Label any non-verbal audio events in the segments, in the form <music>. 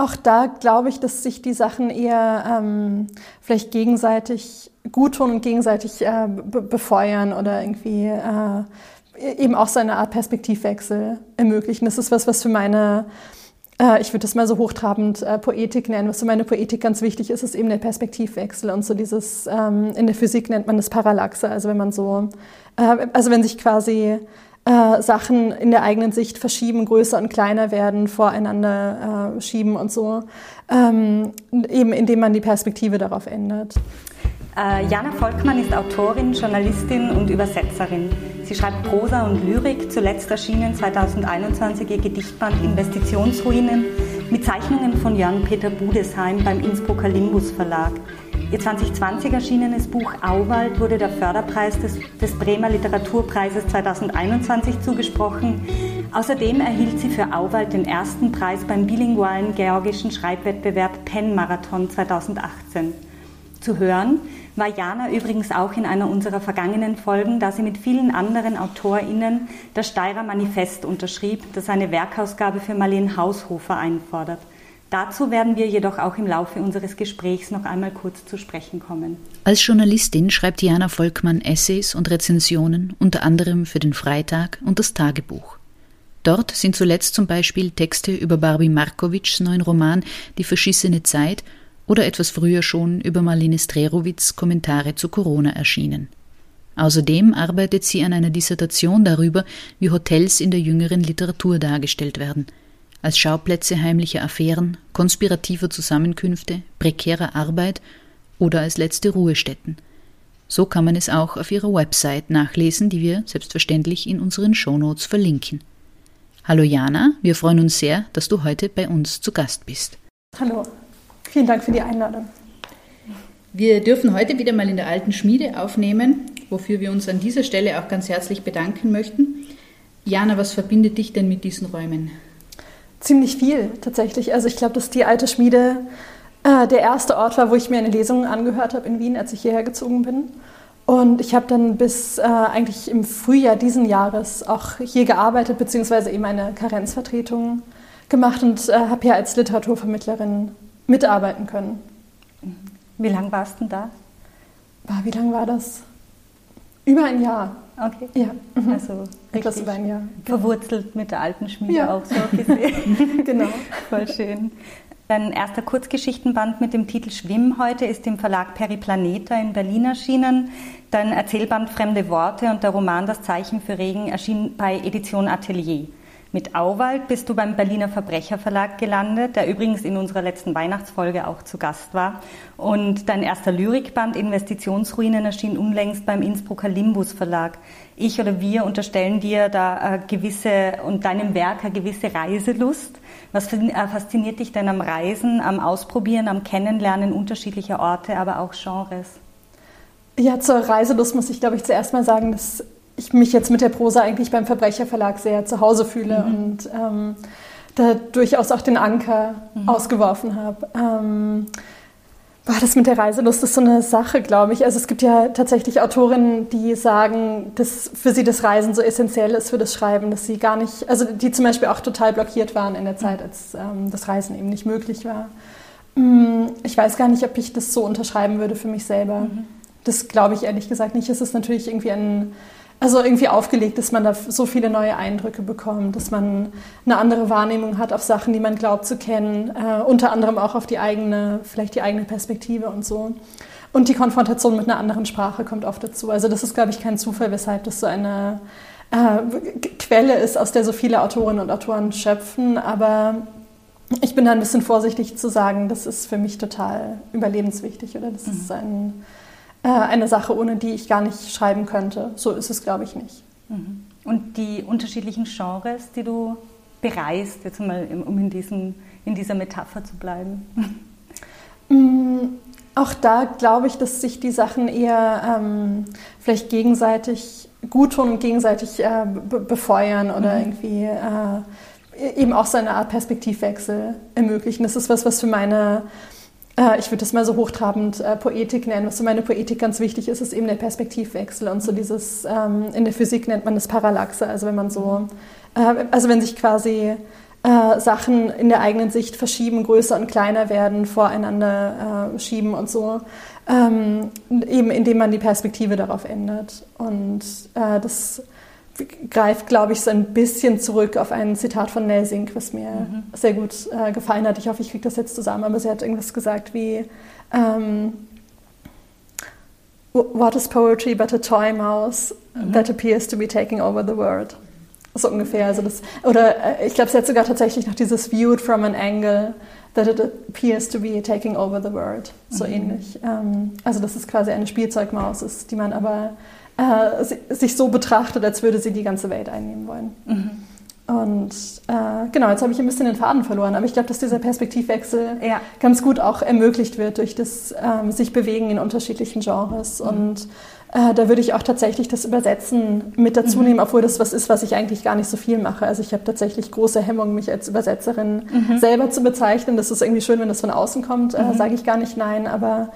Auch da glaube ich, dass sich die Sachen eher ähm, vielleicht gegenseitig gut tun und gegenseitig äh, befeuern oder irgendwie äh, eben auch so eine Art Perspektivwechsel ermöglichen. Das ist was, was für meine, äh, ich würde das mal so hochtrabend äh, Poetik nennen, was für meine Poetik ganz wichtig ist, ist eben der Perspektivwechsel und so dieses, ähm, in der Physik nennt man das Parallaxe, also wenn man so, äh, also wenn sich quasi äh, Sachen in der eigenen Sicht verschieben, größer und kleiner werden, voreinander äh, schieben und so, ähm, eben indem man die Perspektive darauf ändert. Äh, Jana Volkmann ist Autorin, Journalistin und Übersetzerin. Sie schreibt Prosa und Lyrik, zuletzt erschienen 2021 ihr Gedichtband Investitionsruinen mit Zeichnungen von Jan-Peter Budesheim beim Innsbrucker Limbus Verlag. Ihr 2020 erschienenes Buch Auwald wurde der Förderpreis des, des Bremer Literaturpreises 2021 zugesprochen. Außerdem erhielt sie für Auwald den ersten Preis beim bilingualen georgischen Schreibwettbewerb Penn Marathon 2018. Zu hören war Jana übrigens auch in einer unserer vergangenen Folgen, da sie mit vielen anderen AutorInnen das Steirer Manifest unterschrieb, das eine Werkausgabe für Marlene Haushofer einfordert. Dazu werden wir jedoch auch im Laufe unseres Gesprächs noch einmal kurz zu sprechen kommen. Als Journalistin schreibt Jana Volkmann Essays und Rezensionen, unter anderem für den Freitag und das Tagebuch. Dort sind zuletzt zum Beispiel Texte über Barbie Markowitschs neuen Roman Die verschissene Zeit oder etwas früher schon über Marlene Strerowitz Kommentare zu Corona erschienen. Außerdem arbeitet sie an einer Dissertation darüber, wie Hotels in der jüngeren Literatur dargestellt werden – als Schauplätze heimlicher Affären, konspirativer Zusammenkünfte, prekärer Arbeit oder als letzte Ruhestätten. So kann man es auch auf ihrer Website nachlesen, die wir selbstverständlich in unseren Shownotes verlinken. Hallo Jana, wir freuen uns sehr, dass du heute bei uns zu Gast bist. Hallo, vielen Dank für die Einladung. Wir dürfen heute wieder mal in der alten Schmiede aufnehmen, wofür wir uns an dieser Stelle auch ganz herzlich bedanken möchten. Jana, was verbindet dich denn mit diesen Räumen? Ziemlich viel tatsächlich. Also ich glaube, dass die alte Schmiede äh, der erste Ort war, wo ich mir eine Lesung angehört habe in Wien, als ich hierher gezogen bin. Und ich habe dann bis äh, eigentlich im Frühjahr diesen Jahres auch hier gearbeitet, beziehungsweise eben eine Karenzvertretung gemacht und äh, habe hier als Literaturvermittlerin mitarbeiten können. Wie lange warst du denn da? Wie lange war das? Über ein Jahr. Okay. Ja. Mhm. Also etwas über ein Jahr. Verwurzelt mit der alten Schmiede ja. auch so gesehen. <laughs> genau. Voll schön. Dein erster Kurzgeschichtenband mit dem Titel Schwimm heute ist im Verlag Periplaneta in Berlin erschienen. Dein Erzählband Fremde Worte und der Roman Das Zeichen für Regen erschien bei Edition Atelier. Mit Auwald bist du beim Berliner Verbrecherverlag gelandet, der übrigens in unserer letzten Weihnachtsfolge auch zu Gast war. Und dein erster Lyrikband Investitionsruinen erschien unlängst beim Innsbrucker Limbus Verlag. Ich oder wir unterstellen dir da eine gewisse und deinem Werk eine gewisse Reiselust. Was äh, fasziniert dich denn am Reisen, am Ausprobieren, am Kennenlernen unterschiedlicher Orte, aber auch Genres? Ja, zur Reiselust muss ich, glaube ich, zuerst mal sagen, dass ich mich jetzt mit der Prosa eigentlich beim Verbrecherverlag sehr zu Hause fühle mhm. und ähm, da durchaus auch den Anker mhm. ausgeworfen habe. Ähm, war das mit der Reiselust ist so eine Sache, glaube ich. Also es gibt ja tatsächlich Autorinnen, die sagen, dass für sie das Reisen so essentiell ist für das Schreiben, dass sie gar nicht, also die zum Beispiel auch total blockiert waren in der Zeit, als ähm, das Reisen eben nicht möglich war. Mm, ich weiß gar nicht, ob ich das so unterschreiben würde für mich selber. Mhm. Das glaube ich ehrlich gesagt nicht. Es ist natürlich irgendwie ein also irgendwie aufgelegt, dass man da so viele neue Eindrücke bekommt, dass man eine andere Wahrnehmung hat auf Sachen, die man glaubt zu kennen, äh, unter anderem auch auf die eigene, vielleicht die eigene Perspektive und so. Und die Konfrontation mit einer anderen Sprache kommt oft dazu. Also das ist, glaube ich, kein Zufall, weshalb das so eine äh, Quelle ist, aus der so viele Autorinnen und Autoren schöpfen. Aber ich bin da ein bisschen vorsichtig zu sagen, das ist für mich total überlebenswichtig oder das mhm. ist ein äh, eine Sache, ohne die ich gar nicht schreiben könnte. So ist es, glaube ich, nicht. Mhm. Und die unterschiedlichen Genres, die du bereist, jetzt mal, um in, diesen, in dieser Metapher zu bleiben? <laughs> Mm, auch da glaube ich, dass sich die Sachen eher ähm, vielleicht gegenseitig gut tun und gegenseitig äh, befeuern oder mhm. irgendwie äh, eben auch so eine Art Perspektivwechsel ermöglichen. Das ist was, was für meine ich würde das mal so hochtrabend äh, Poetik nennen. Was für meine Poetik ganz wichtig ist, ist eben der Perspektivwechsel und so dieses, ähm, in der Physik nennt man das Parallaxe, also wenn man so, äh, also wenn sich quasi äh, Sachen in der eigenen Sicht verschieben, größer und kleiner werden, voreinander äh, schieben und so. Ähm, eben indem man die Perspektive darauf ändert. Und äh, das greift, glaube ich, so ein bisschen zurück auf ein Zitat von Nelsink, was mir mhm. sehr gut äh, gefallen hat. Ich hoffe, ich kriege das jetzt zusammen, aber sie hat irgendwas gesagt wie ähm, What is poetry but a toy mouse mhm. that appears to be taking over the world? So ungefähr. Also das, oder äh, ich glaube, sie hat sogar tatsächlich noch dieses Viewed from an angle that it appears to be taking over the world. So mhm. ähnlich. Ähm, also dass es quasi eine Spielzeugmaus ist, die man aber äh, sich so betrachtet, als würde sie die ganze Welt einnehmen wollen. Mhm. Und äh, genau, jetzt habe ich ein bisschen den Faden verloren, aber ich glaube, dass dieser Perspektivwechsel ja. ganz gut auch ermöglicht wird durch das ähm, sich bewegen in unterschiedlichen Genres. Mhm. Und äh, da würde ich auch tatsächlich das Übersetzen mit dazu mhm. nehmen, obwohl das was ist, was ich eigentlich gar nicht so viel mache. Also ich habe tatsächlich große Hemmungen, mich als Übersetzerin mhm. selber zu bezeichnen. Das ist irgendwie schön, wenn das von außen kommt, äh, mhm. sage ich gar nicht nein, aber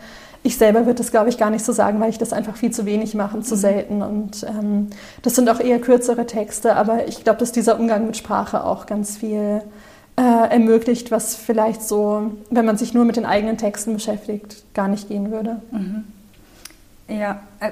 ich selber würde das, glaube ich, gar nicht so sagen, weil ich das einfach viel zu wenig mache und zu mhm. selten. Und ähm, das sind auch eher kürzere Texte, aber ich glaube, dass dieser Umgang mit Sprache auch ganz viel äh, ermöglicht, was vielleicht so, wenn man sich nur mit den eigenen Texten beschäftigt, gar nicht gehen würde. Mhm. Ja, äh,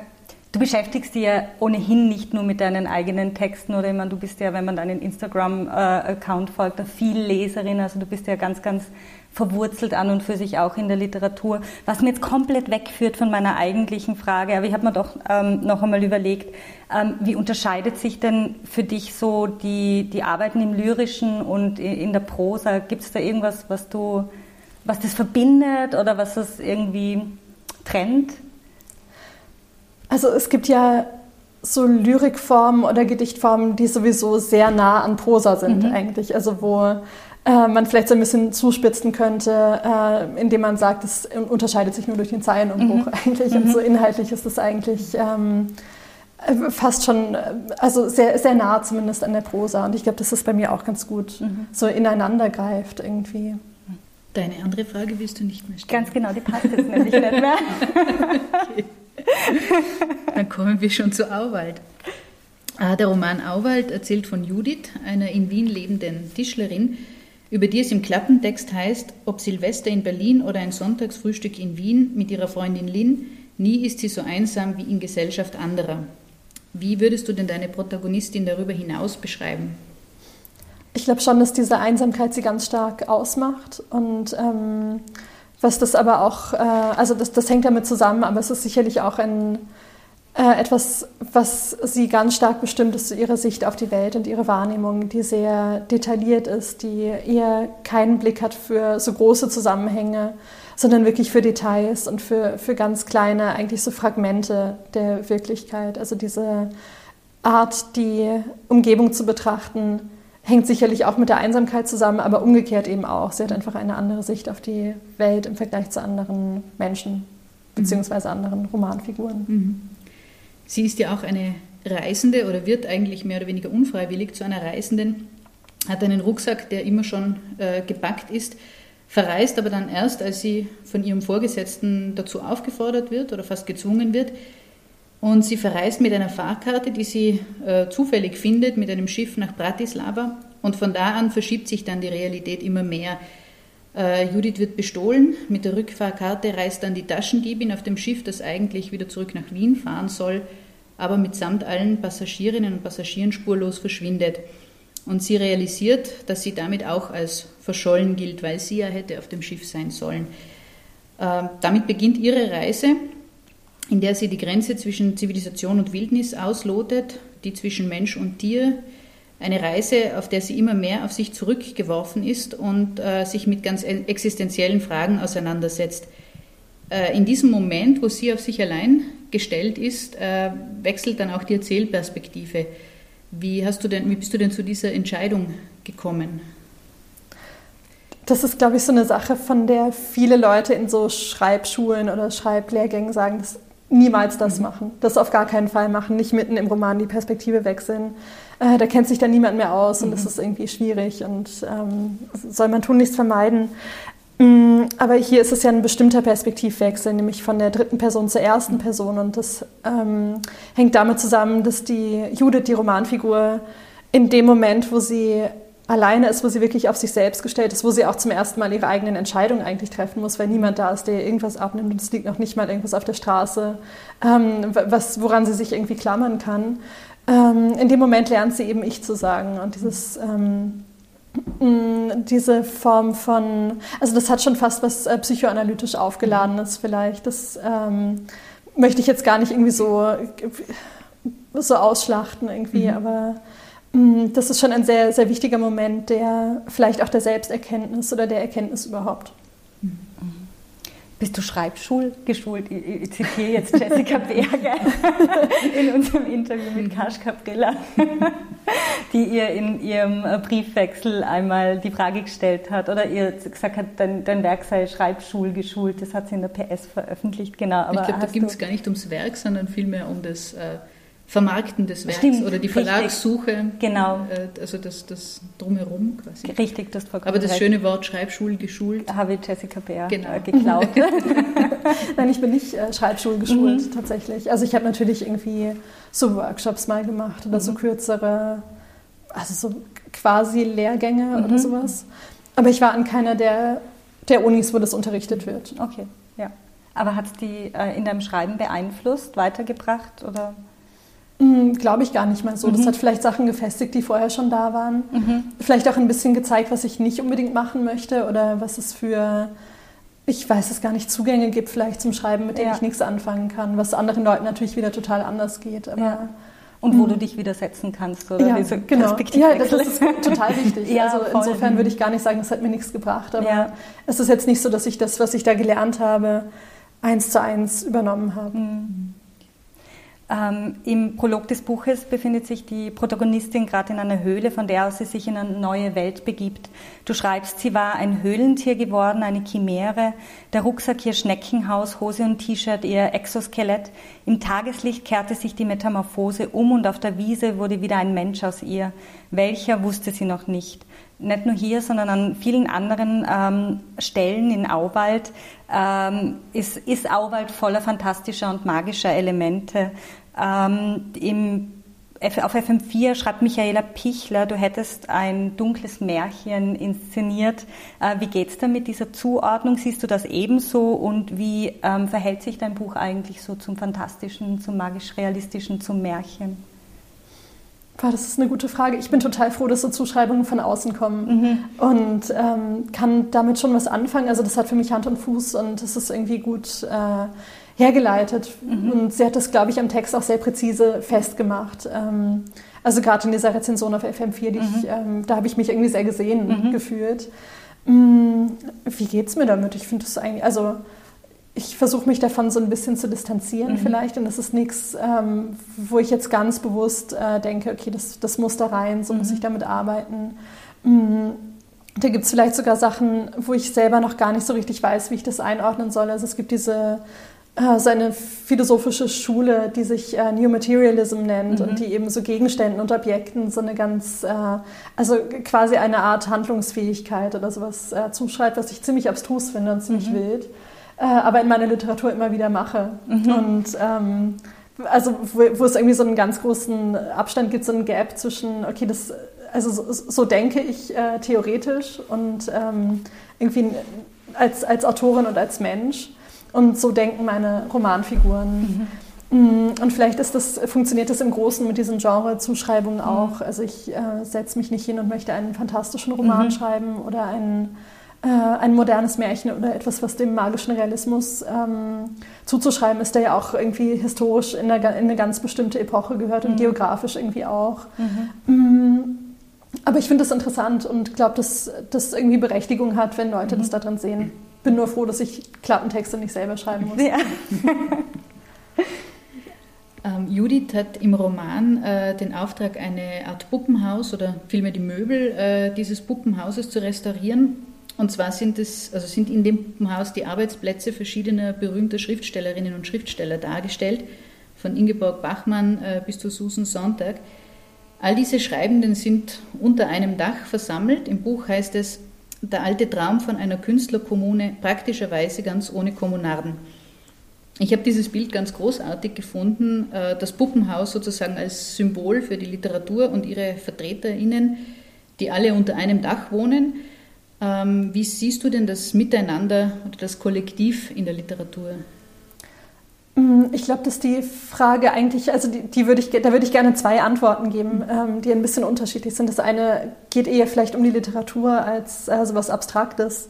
du beschäftigst dich ja ohnehin nicht nur mit deinen eigenen Texten oder ich meine, du bist ja, wenn man deinen Instagram-Account äh, folgt, eine Vielleserin, also du bist ja ganz, ganz verwurzelt an und für sich auch in der Literatur. Was mir jetzt komplett wegführt von meiner eigentlichen Frage, aber ich habe mir doch ähm, noch einmal überlegt, ähm, wie unterscheidet sich denn für dich so die, die Arbeiten im Lyrischen und in der Prosa? Gibt es da irgendwas, was du, was das verbindet oder was das irgendwie trennt? Also es gibt ja so Lyrikformen oder Gedichtformen, die sowieso sehr nah an Prosa sind mhm. eigentlich. Also wo äh, man vielleicht so ein bisschen zuspitzen könnte, äh, indem man sagt, es unterscheidet sich nur durch den Zeilenumbruch mhm. <laughs> eigentlich. Mhm. Und so inhaltlich ist es eigentlich ähm, äh, fast schon, äh, also sehr, sehr nah zumindest an der Prosa. Und ich glaube, dass das bei mir auch ganz gut mhm. so ineinander greift irgendwie. Deine andere Frage willst du nicht mehr stellen? Ganz genau, die passt jetzt nämlich nicht mehr. <laughs> okay. Dann kommen wir schon zu Auwald. Ah, der Roman Auwald erzählt von Judith, einer in Wien lebenden Tischlerin, über die es im Klappentext heißt, ob Silvester in Berlin oder ein Sonntagsfrühstück in Wien mit ihrer Freundin Lynn, nie ist sie so einsam wie in Gesellschaft anderer. Wie würdest du denn deine Protagonistin darüber hinaus beschreiben? Ich glaube schon, dass diese Einsamkeit sie ganz stark ausmacht und ähm, was das aber auch, äh, also das, das hängt damit zusammen, aber es ist sicherlich auch ein äh, etwas, was sie ganz stark bestimmt, ist ihre Sicht auf die Welt und ihre Wahrnehmung, die sehr detailliert ist, die eher keinen Blick hat für so große Zusammenhänge, sondern wirklich für Details und für, für ganz kleine, eigentlich so Fragmente der Wirklichkeit. Also diese Art, die Umgebung zu betrachten, hängt sicherlich auch mit der Einsamkeit zusammen, aber umgekehrt eben auch. Sie hat einfach eine andere Sicht auf die Welt im Vergleich zu anderen Menschen beziehungsweise anderen Romanfiguren. Mhm. Sie ist ja auch eine Reisende oder wird eigentlich mehr oder weniger unfreiwillig zu einer Reisenden, hat einen Rucksack, der immer schon äh, gepackt ist, verreist aber dann erst, als sie von ihrem Vorgesetzten dazu aufgefordert wird oder fast gezwungen wird. Und sie verreist mit einer Fahrkarte, die sie äh, zufällig findet, mit einem Schiff nach Bratislava. Und von da an verschiebt sich dann die Realität immer mehr. Äh, Judith wird bestohlen. Mit der Rückfahrkarte reist dann die Taschendiebin auf dem Schiff, das eigentlich wieder zurück nach Wien fahren soll, aber mitsamt allen Passagierinnen und Passagieren spurlos verschwindet. Und sie realisiert, dass sie damit auch als verschollen gilt, weil sie ja hätte auf dem Schiff sein sollen. Äh, damit beginnt ihre Reise, in der sie die Grenze zwischen Zivilisation und Wildnis auslotet, die zwischen Mensch und Tier, eine Reise, auf der sie immer mehr auf sich zurückgeworfen ist und äh, sich mit ganz existenziellen Fragen auseinandersetzt. Äh, in diesem Moment, wo sie auf sich allein gestellt ist, äh, wechselt dann auch die Erzählperspektive. Wie, hast du denn, wie bist du denn zu dieser Entscheidung gekommen? Das ist, glaube ich, so eine Sache, von der viele Leute in so Schreibschulen oder Schreiblehrgängen sagen, dass niemals das mhm. machen, das auf gar keinen Fall machen, nicht mitten im Roman die Perspektive wechseln äh, da kennt sich dann niemand mehr aus und mhm. das ist irgendwie schwierig und ähm, soll man tun, nichts vermeiden. Mm, aber hier ist es ja ein bestimmter Perspektivwechsel, nämlich von der dritten Person zur ersten Person. Und das ähm, hängt damit zusammen, dass die Judith, die Romanfigur, in dem Moment, wo sie alleine ist, wo sie wirklich auf sich selbst gestellt ist, wo sie auch zum ersten Mal ihre eigenen Entscheidungen eigentlich treffen muss, weil niemand da ist, der irgendwas abnimmt und es liegt noch nicht mal irgendwas auf der Straße, ähm, was, woran sie sich irgendwie klammern kann. Ähm, in dem Moment lernt sie eben ich zu sagen und dieses ähm, mm, diese Form von, also das hat schon fast was äh, psychoanalytisch aufgeladenes vielleicht. Das ähm, möchte ich jetzt gar nicht irgendwie so, so ausschlachten irgendwie, mhm. aber Mm, das ist schon ein sehr, sehr wichtiger Moment der vielleicht auch der Selbsterkenntnis oder der Erkenntnis überhaupt. Mhm. Bist du Schreibschulgeschult? Ich zitiere jetzt Jessica Berger <laughs> in unserem Interview mit Kasch Caprilla, <laughs> die ihr in ihrem Briefwechsel einmal die Frage gestellt hat oder ihr gesagt hat, dein, dein Werk sei Schreibschulgeschult. Das hat sie in der PS veröffentlicht, genau. Aber ich glaube, da ging es gar nicht ums Werk, sondern vielmehr um das äh, Vermarkten des Werks Stimmt, oder die Verlagssuche. Richtig, genau. Äh, also das, das Drumherum quasi. Richtig, das vollkommen Aber das recht. schöne Wort Schreibschul geschult. Habe ich Jessica Bär genau. Äh, geklaut. <laughs> Nein, ich bin nicht äh, Schreibschul geschult mhm. tatsächlich. Also ich habe natürlich irgendwie so Workshops mal gemacht oder mhm. so kürzere, also so quasi Lehrgänge mhm. oder sowas. Aber ich war an keiner der, der Unis, wo das unterrichtet wird. Okay, ja. Aber hat es die äh, in deinem Schreiben beeinflusst, weitergebracht oder? Hm, Glaube ich gar nicht mal so. Mhm. Das hat vielleicht Sachen gefestigt, die vorher schon da waren. Mhm. Vielleicht auch ein bisschen gezeigt, was ich nicht unbedingt machen möchte oder was es für, ich weiß es gar nicht, Zugänge gibt vielleicht zum Schreiben, mit denen ja. ich nichts anfangen kann, was anderen Leuten natürlich wieder total anders geht. Ja. Und wo mhm. du dich widersetzen kannst, oder? Ja, Diese genau. Ja, das ist total wichtig. <laughs> ja, also voll. insofern würde ich gar nicht sagen, das hat mir nichts gebracht. Aber ja. es ist jetzt nicht so, dass ich das, was ich da gelernt habe, eins zu eins übernommen habe. Ähm, Im Prolog des Buches befindet sich die Protagonistin gerade in einer Höhle, von der aus sie sich in eine neue Welt begibt. Du schreibst, sie war ein Höhlentier geworden, eine Chimäre, der Rucksack ihr Schneckenhaus, Hose und T-Shirt ihr Exoskelett. Im Tageslicht kehrte sich die Metamorphose um und auf der Wiese wurde wieder ein Mensch aus ihr. Welcher wusste sie noch nicht nicht nur hier, sondern an vielen anderen ähm, Stellen in Auwald ähm, ist, ist Auwald voller fantastischer und magischer Elemente. Ähm, im, auf FM4 schreibt Michaela Pichler, du hättest ein dunkles Märchen inszeniert. Äh, wie geht es da mit dieser Zuordnung? Siehst du das ebenso? Und wie ähm, verhält sich dein Buch eigentlich so zum Fantastischen, zum magisch-realistischen, zum Märchen? Das ist eine gute Frage. Ich bin total froh, dass so Zuschreibungen von außen kommen mhm. und ähm, kann damit schon was anfangen. Also das hat für mich Hand und Fuß und es ist irgendwie gut äh, hergeleitet. Mhm. Und sie hat das, glaube ich, am Text auch sehr präzise festgemacht. Ähm, also gerade in dieser Rezension auf FM4, die mhm. ich, ähm, da habe ich mich irgendwie sehr gesehen mhm. gefühlt. Mm, wie geht es mir damit? Ich finde das eigentlich, also ich versuche mich davon so ein bisschen zu distanzieren mhm. vielleicht und das ist nichts, ähm, wo ich jetzt ganz bewusst äh, denke, okay, das, das muss da rein, so muss ich damit arbeiten. Mm, da gibt es vielleicht sogar Sachen, wo ich selber noch gar nicht so richtig weiß, wie ich das einordnen soll. Also es gibt diese seine philosophische Schule, die sich äh, New Materialism nennt mhm. und die eben so Gegenständen und Objekten so eine ganz, äh, also quasi eine Art Handlungsfähigkeit oder sowas äh, zuschreibt, was ich ziemlich abstrus finde und ziemlich mhm. wild, äh, aber in meiner Literatur immer wieder mache. Mhm. Und ähm, also wo, wo, es irgendwie so einen ganz großen Abstand gibt, so einen Gap zwischen, okay, das, also so, so denke ich äh, theoretisch und ähm, irgendwie als, als Autorin und als Mensch. Und so denken meine Romanfiguren. Mhm. Und vielleicht das, funktioniert das im Großen mit diesen Genre-Zuschreibungen mhm. auch. Also ich äh, setze mich nicht hin und möchte einen fantastischen Roman mhm. schreiben oder ein, äh, ein modernes Märchen oder etwas, was dem magischen Realismus ähm, zuzuschreiben ist, der ja auch irgendwie historisch in eine, in eine ganz bestimmte Epoche gehört und mhm. geografisch irgendwie auch. Mhm. Mm, aber ich finde das interessant und glaube, dass das irgendwie Berechtigung hat, wenn Leute das mhm. da drin sehen bin nur froh, dass ich Klappentexte nicht selber schreiben muss. Ja. <laughs> ähm, Judith hat im Roman äh, den Auftrag, eine Art Puppenhaus oder vielmehr die Möbel äh, dieses Puppenhauses zu restaurieren. Und zwar sind, es, also sind in dem Puppenhaus die Arbeitsplätze verschiedener berühmter Schriftstellerinnen und Schriftsteller dargestellt, von Ingeborg Bachmann äh, bis zu Susan Sonntag. All diese Schreibenden sind unter einem Dach versammelt. Im Buch heißt es der alte Traum von einer Künstlerkommune praktischerweise ganz ohne Kommunarden. Ich habe dieses Bild ganz großartig gefunden, äh, das Puppenhaus sozusagen als Symbol für die Literatur und ihre VertreterInnen, die alle unter einem Dach wohnen. Ähm, wie siehst du denn das Miteinander oder das Kollektiv in der Literatur? Mm, ich glaube, dass die Frage eigentlich, also die, die würde ich, da würde ich gerne zwei Antworten geben, ähm, die ein bisschen unterschiedlich sind. Das eine geht eher vielleicht um die Literatur als äh, so was Abstraktes.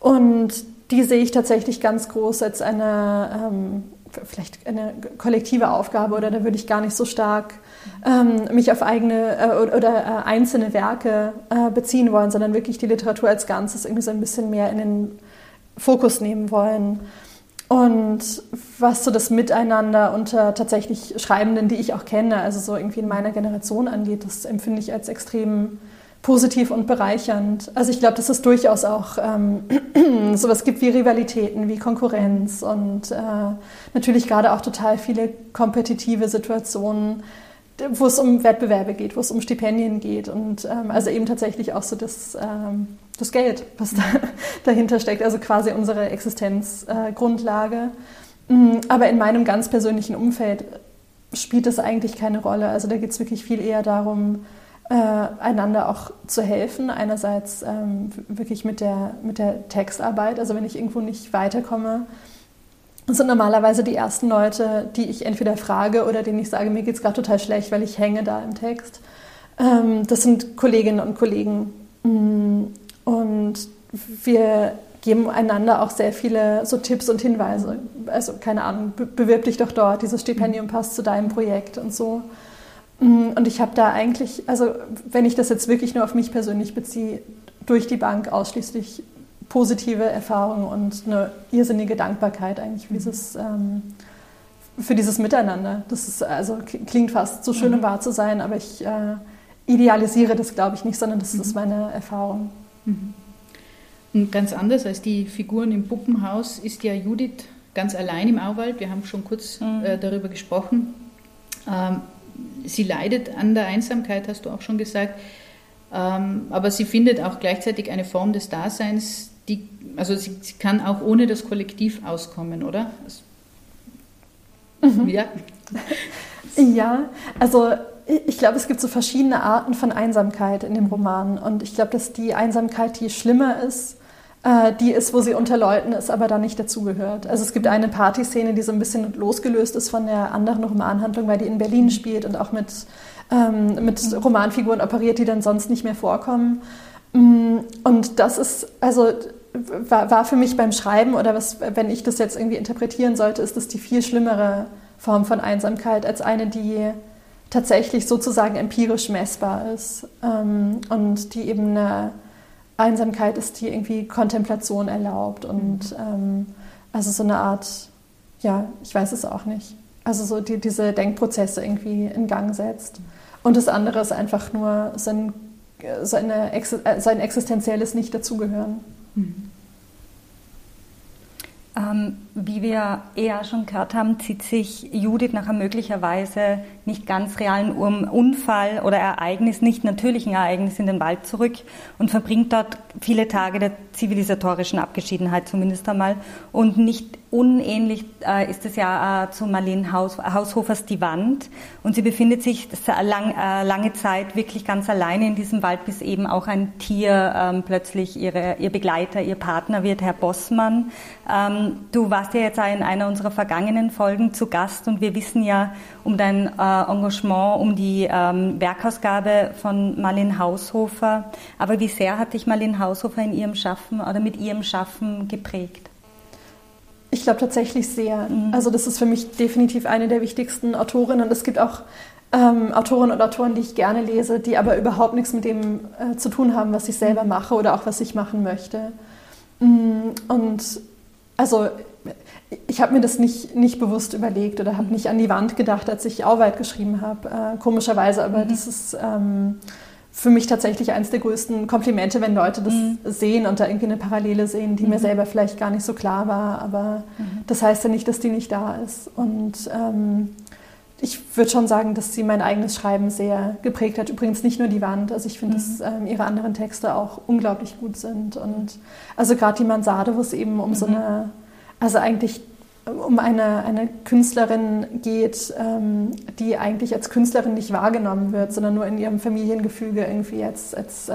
Und die sehe ich tatsächlich ganz groß als eine, ähm, vielleicht eine kollektive Aufgabe oder da würde ich gar nicht so stark ähm, mich auf eigene äh, oder, oder äh, einzelne Werke äh, beziehen wollen, sondern wirklich die Literatur als Ganzes irgendwie so ein bisschen mehr in den Fokus nehmen wollen. Und was so das Miteinander unter tatsächlich Schreibenden, die ich auch kenne, also so irgendwie in meiner Generation angeht, das empfinde ich als extrem positiv und bereichernd. Also ich glaube, dass es durchaus auch ähm, <clears throat> sowas gibt wie Rivalitäten, wie Konkurrenz und äh, natürlich gerade auch total viele kompetitive Situationen, wo es um Wettbewerbe geht, wo es um Stipendien geht und ähm, also eben tatsächlich auch so das, ähm, das Geld, was da, <laughs> dahinter steckt, also quasi unsere Existenzgrundlage. Äh, Aber in meinem ganz persönlichen Umfeld spielt das eigentlich keine Rolle. Also da geht es wirklich viel eher darum, äh, einander auch zu helfen. Einerseits ähm, wirklich mit der, mit der Textarbeit, also wenn ich irgendwo nicht weiterkomme, das sind normalerweise die ersten Leute, die ich entweder frage oder denen ich sage, mir geht es gerade total schlecht, weil ich hänge da im Text. Ähm, das sind Kolleginnen und Kollegen. Und wir geben einander auch sehr viele so Tipps und Hinweise. Also keine Ahnung, bewirb dich doch dort, dieses Stipendium passt zu deinem Projekt und so. Mm, und ich habe da eigentlich, also wenn ich das jetzt wirklich nur auf mich persönlich beziehe, durch die Bank ausschließlich positive Erfahrung und eine irrsinnige Dankbarkeit eigentlich für dieses, ähm, für dieses Miteinander. Das ist, also klingt fast so schön, um mhm. wahr zu sein, aber ich äh, idealisiere das, glaube ich, nicht, sondern das mhm. ist meine Erfahrung. Mhm. Und ganz anders als die Figuren im Puppenhaus ist ja Judith ganz allein im Auwald. Wir haben schon kurz mhm. äh, darüber gesprochen. Ähm, sie leidet an der Einsamkeit, hast du auch schon gesagt. Ähm, aber sie findet auch gleichzeitig eine Form des Daseins, die, also sie, sie, kann auch ohne das Kollektiv auskommen, oder? Mhm. Ja. ja, also ich glaube, es gibt so verschiedene Arten von Einsamkeit in dem Roman. Und ich glaube, dass die Einsamkeit, die schlimmer ist, äh, die ist, wo sie unter Leuten ist, aber da nicht dazugehört. Also es gibt eine Partyszene, die so ein bisschen losgelöst ist von der anderen Romanhandlung, weil die in Berlin spielt und auch mit, ähm, mit. Romanfiguren operiert, die dann sonst nicht mehr vorkommen. Mm, und das ist, also war, war, für mich beim Schreiben oder was, wenn ich das jetzt irgendwie interpretieren sollte, ist das die viel schlimmere Form von Einsamkeit als eine, die tatsächlich sozusagen empirisch messbar ist ähm, und die eben eine Einsamkeit ist, die irgendwie Kontemplation erlaubt und mhm. ähm, also so eine Art, ja, ich weiß es auch nicht, also so die, diese Denkprozesse irgendwie in Gang setzt. Und das andere ist einfach nur so ein seine, äh, sein existenzielles Nicht-Dazugehören. Mhm. Ähm, wie wir eher schon gehört haben, zieht sich Judith nachher möglicherweise nicht ganz realen Unfall oder Ereignis, nicht natürlichen Ereignis in den Wald zurück und verbringt dort viele Tage der zivilisatorischen Abgeschiedenheit zumindest einmal. Und nicht unähnlich äh, ist es ja äh, zu Marlene Haus, Haushofers Die Wand. Und sie befindet sich lang, äh, lange Zeit wirklich ganz alleine in diesem Wald, bis eben auch ein Tier ähm, plötzlich ihre, ihr Begleiter, ihr Partner wird, Herr Bossmann. Ähm, du warst ja jetzt in einer unserer vergangenen Folgen zu Gast und wir wissen ja um dein äh, Engagement, um die ähm, Werkausgabe von Marlene Haushofer. Aber wie sehr hat dich Marlene Haushofer in ihrem Schaffen oder mit ihrem Schaffen geprägt? Ich glaube tatsächlich sehr. Mhm. Also das ist für mich definitiv eine der wichtigsten Autorinnen. Und es gibt auch ähm, Autorinnen und Autoren, die ich gerne lese, die aber überhaupt nichts mit dem äh, zu tun haben, was ich selber mache oder auch was ich machen möchte. Mm, und also ich habe mir das nicht, nicht bewusst überlegt oder habe nicht an die Wand gedacht, als ich Auwald geschrieben habe. Äh, komischerweise, aber mhm. das ist ähm, für mich tatsächlich eines der größten Komplimente, wenn Leute das mhm. sehen und da irgendwie eine Parallele sehen, die mhm. mir selber vielleicht gar nicht so klar war. Aber mhm. das heißt ja nicht, dass die nicht da ist. Und ähm, ich würde schon sagen, dass sie mein eigenes Schreiben sehr geprägt hat. Übrigens nicht nur die Wand. Also ich finde, dass mhm. ähm, ihre anderen Texte auch unglaublich gut sind. Und also gerade die Mansarde, wo es eben um so mhm. eine also eigentlich um eine, eine Künstlerin geht, ähm, die eigentlich als Künstlerin nicht wahrgenommen wird, sondern nur in ihrem Familiengefüge irgendwie als, als äh,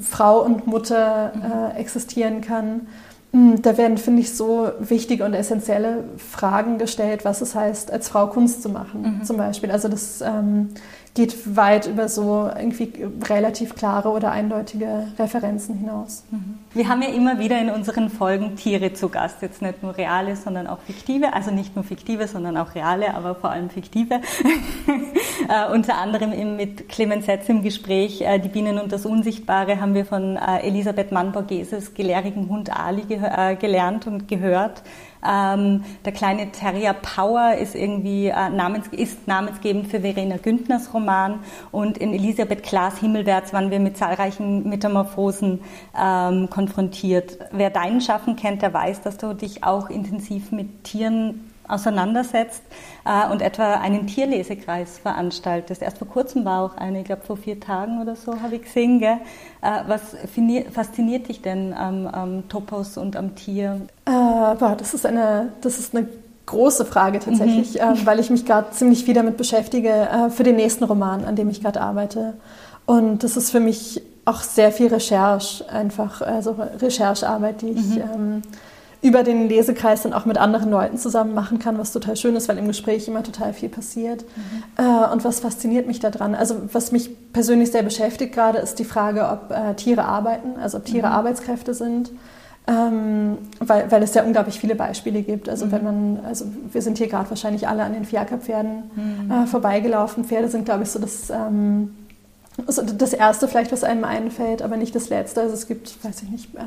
Frau und Mutter äh, existieren kann. Hm, da werden, finde ich, so wichtige und essentielle Fragen gestellt, was es heißt, als Frau Kunst zu machen, mhm. zum Beispiel. Also das ähm, geht weit über so irgendwie relativ klare oder eindeutige Referenzen hinaus. Mhm. Wir haben ja immer wieder in unseren Folgen Tiere zu Gast, jetzt nicht nur reale, sondern auch fiktive, also nicht nur fiktive, sondern auch reale, aber vor allem fiktive. <laughs> äh, unter anderem mit Clemens Setz im Gespräch, äh, Die Bienen und das Unsichtbare, haben wir von äh, Elisabeth Mann-Borgeses gelehrigen Hund Ali ge gelernt und gehört. Ähm, der kleine Terrier Power ist irgendwie äh, namens, ist namensgebend für Verena Güntners Roman und in Elisabeth Klaas Himmelwärts waren wir mit zahlreichen Metamorphosen ähm, konfrontiert. Wer deinen Schaffen kennt, der weiß, dass du dich auch intensiv mit Tieren auseinandersetzt äh, und etwa einen Tierlesekreis veranstaltest. Erst vor kurzem war auch eine, ich glaube vor vier Tagen oder so habe ich gesehen. Gell? Äh, was fasziniert dich denn am, am Topos und am Tier? Äh, boah, das ist eine, das ist eine große Frage tatsächlich, mhm. äh, weil ich mich gerade ziemlich viel damit beschäftige äh, für den nächsten Roman, an dem ich gerade arbeite. Und das ist für mich auch sehr viel Recherche, einfach, also Recherchearbeit, die ich mhm. ähm, über den Lesekreis dann auch mit anderen Leuten zusammen machen kann, was total schön ist, weil im Gespräch immer total viel passiert. Mhm. Äh, und was fasziniert mich daran? Also was mich persönlich sehr beschäftigt gerade, ist die Frage, ob äh, Tiere arbeiten, also ob Tiere mhm. Arbeitskräfte sind. Ähm, weil, weil es ja unglaublich viele Beispiele gibt. Also mhm. wenn man, also wir sind hier gerade wahrscheinlich alle an den Fiakerpferden mhm. äh, vorbeigelaufen. Pferde sind, glaube ich, so das, ähm, so das erste vielleicht, was einem einfällt, aber nicht das letzte. Also es gibt, weiß ich nicht, äh,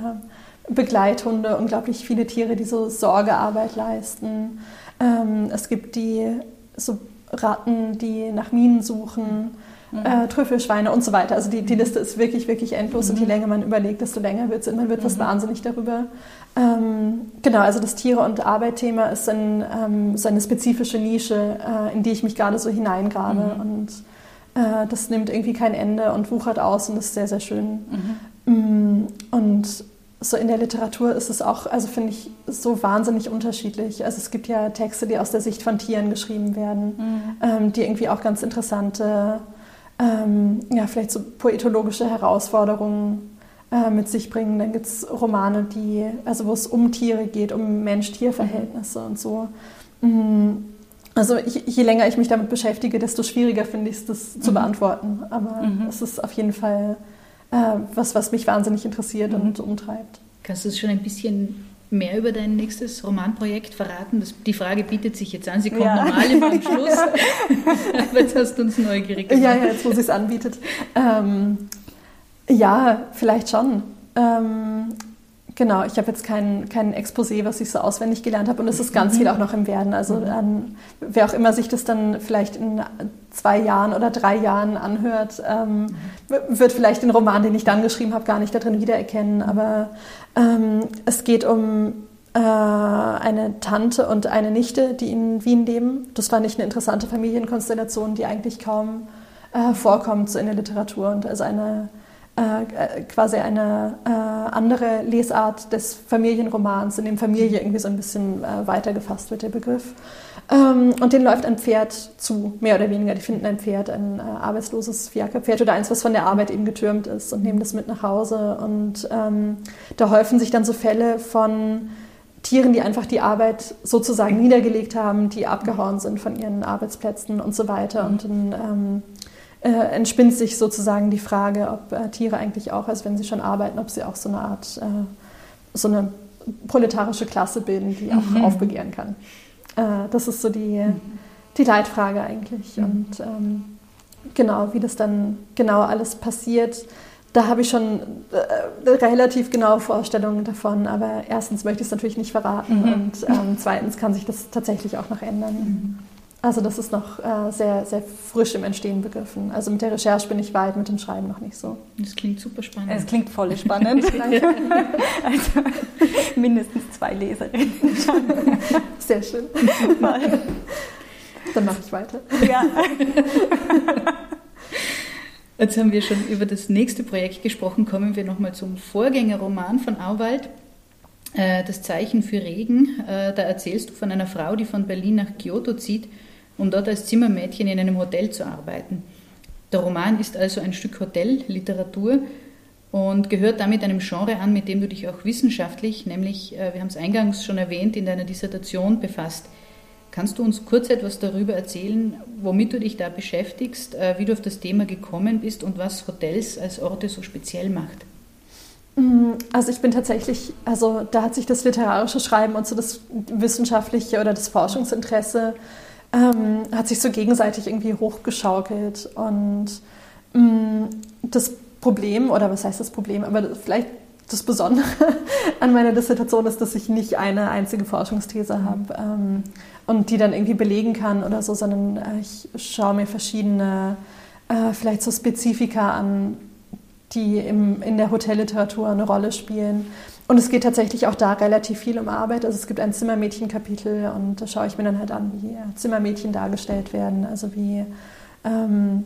Begleithunde, unglaublich viele Tiere, die so Sorgearbeit leisten. Ähm, es gibt die so Ratten, die nach Minen suchen, mhm. äh, Trüffelschweine und so weiter. Also die, die Liste ist wirklich, wirklich endlos mhm. und je mhm. länger man überlegt, desto länger wird es. Man wird mhm. was wahnsinnig darüber. Ähm, genau, also das Tiere- und Arbeit-Thema ist ein, ähm, so eine spezifische Nische, äh, in die ich mich gerade so hineingrabe mhm. und äh, das nimmt irgendwie kein Ende und wuchert aus und ist sehr, sehr schön. Mhm. Mm, und so in der Literatur ist es auch, also finde ich, so wahnsinnig unterschiedlich. Also es gibt ja Texte, die aus der Sicht von Tieren geschrieben werden, mhm. ähm, die irgendwie auch ganz interessante, ähm, ja, vielleicht so poetologische Herausforderungen äh, mit sich bringen. Dann gibt es Romane, die, also wo es um Tiere geht, um Mensch-Tier-Verhältnisse mhm. und so. Mhm. Also je, je, länger ich mich damit beschäftige, desto schwieriger finde ich es, das zu mhm. beantworten. Aber mhm. es ist auf jeden Fall was, was mich wahnsinnig interessiert mhm. und umtreibt. Kannst du schon ein bisschen mehr über dein nächstes Romanprojekt verraten? Das, die Frage bietet sich jetzt an. Sie kommt ja. normal am Schluss. <laughs> Aber jetzt hast du uns neugierig gemacht. Ja, ja jetzt wo sie es anbietet. Ähm, ja, vielleicht schon. Ähm, Genau, ich habe jetzt kein, kein Exposé, was ich so auswendig gelernt habe und es ist ganz mhm. viel auch noch im Werden. Also ähm, wer auch immer sich das dann vielleicht in zwei Jahren oder drei Jahren anhört, ähm, wird vielleicht den Roman, den ich dann geschrieben habe, gar nicht darin wiedererkennen. Aber ähm, es geht um äh, eine Tante und eine Nichte, die in Wien leben. Das fand ich eine interessante Familienkonstellation, die eigentlich kaum äh, vorkommt so in der Literatur und also eine äh, quasi eine äh, andere Lesart des Familienromans, in dem Familie irgendwie so ein bisschen äh, weiter gefasst wird, der Begriff. Ähm, und denen läuft ein Pferd zu, mehr oder weniger. Die finden ein Pferd, ein äh, arbeitsloses Fiakerpferd oder eins, was von der Arbeit eben getürmt ist und nehmen das mit nach Hause. Und ähm, da häufen sich dann so Fälle von Tieren, die einfach die Arbeit sozusagen niedergelegt haben, die abgehauen sind von ihren Arbeitsplätzen und so weiter. Und dann ähm, äh, entspinnt sich sozusagen die Frage, ob äh, Tiere eigentlich auch, also wenn sie schon arbeiten, ob sie auch so eine Art, äh, so eine proletarische Klasse bilden, die auch mhm. aufbegehren kann. Äh, das ist so die, die Leitfrage eigentlich. Mhm. Und ähm, genau, wie das dann genau alles passiert, da habe ich schon äh, relativ genaue Vorstellungen davon, aber erstens möchte ich es natürlich nicht verraten mhm. und ähm, zweitens kann sich das tatsächlich auch noch ändern. Also das ist noch äh, sehr, sehr frisch im Entstehen begriffen. Also mit der Recherche bin ich weit, mit dem Schreiben noch nicht so. Das klingt super spannend. Es klingt voll spannend. <laughs> <laughs> also mindestens zwei Leserinnen. <laughs> sehr schön. Dann mache ich weiter. Ja. Jetzt haben wir schon über das nächste Projekt gesprochen. Kommen wir nochmal zum Vorgängerroman von Auwald. äh, Das Zeichen für Regen. Äh, da erzählst du von einer Frau, die von Berlin nach Kyoto zieht, um dort als Zimmermädchen in einem Hotel zu arbeiten. Der Roman ist also ein Stück Hotelliteratur und gehört damit einem Genre an, mit dem du dich auch wissenschaftlich, nämlich, wir haben es eingangs schon erwähnt, in deiner Dissertation befasst. Kannst du uns kurz etwas darüber erzählen, womit du dich da beschäftigst, wie du auf das Thema gekommen bist und was Hotels als Orte so speziell macht? Mm, also ich bin tatsächlich, also da hat sich das literarische Schreiben und so das wissenschaftliche oder das Forschungsinteresse ähm, hat sich so gegenseitig irgendwie hochgeschaukelt und mh, mm, das Problem oder was heißt das Problem, aber vielleicht das Besondere <laughs> an meiner Dissertation ist, dass ich nicht eine einzige Forschungsthese habe ähm, und die dann irgendwie belegen kann oder so, sondern äh, ich schaue mir verschiedene äh, vielleicht so Spezifika an, die im, in der Hotelliteratur eine Rolle spielen. Und es geht tatsächlich auch da relativ viel um Arbeit. Also es gibt ein Zimmermädchen-Kapitel und da schaue ich mir dann halt an, wie Zimmermädchen dargestellt werden. Also wie, ähm,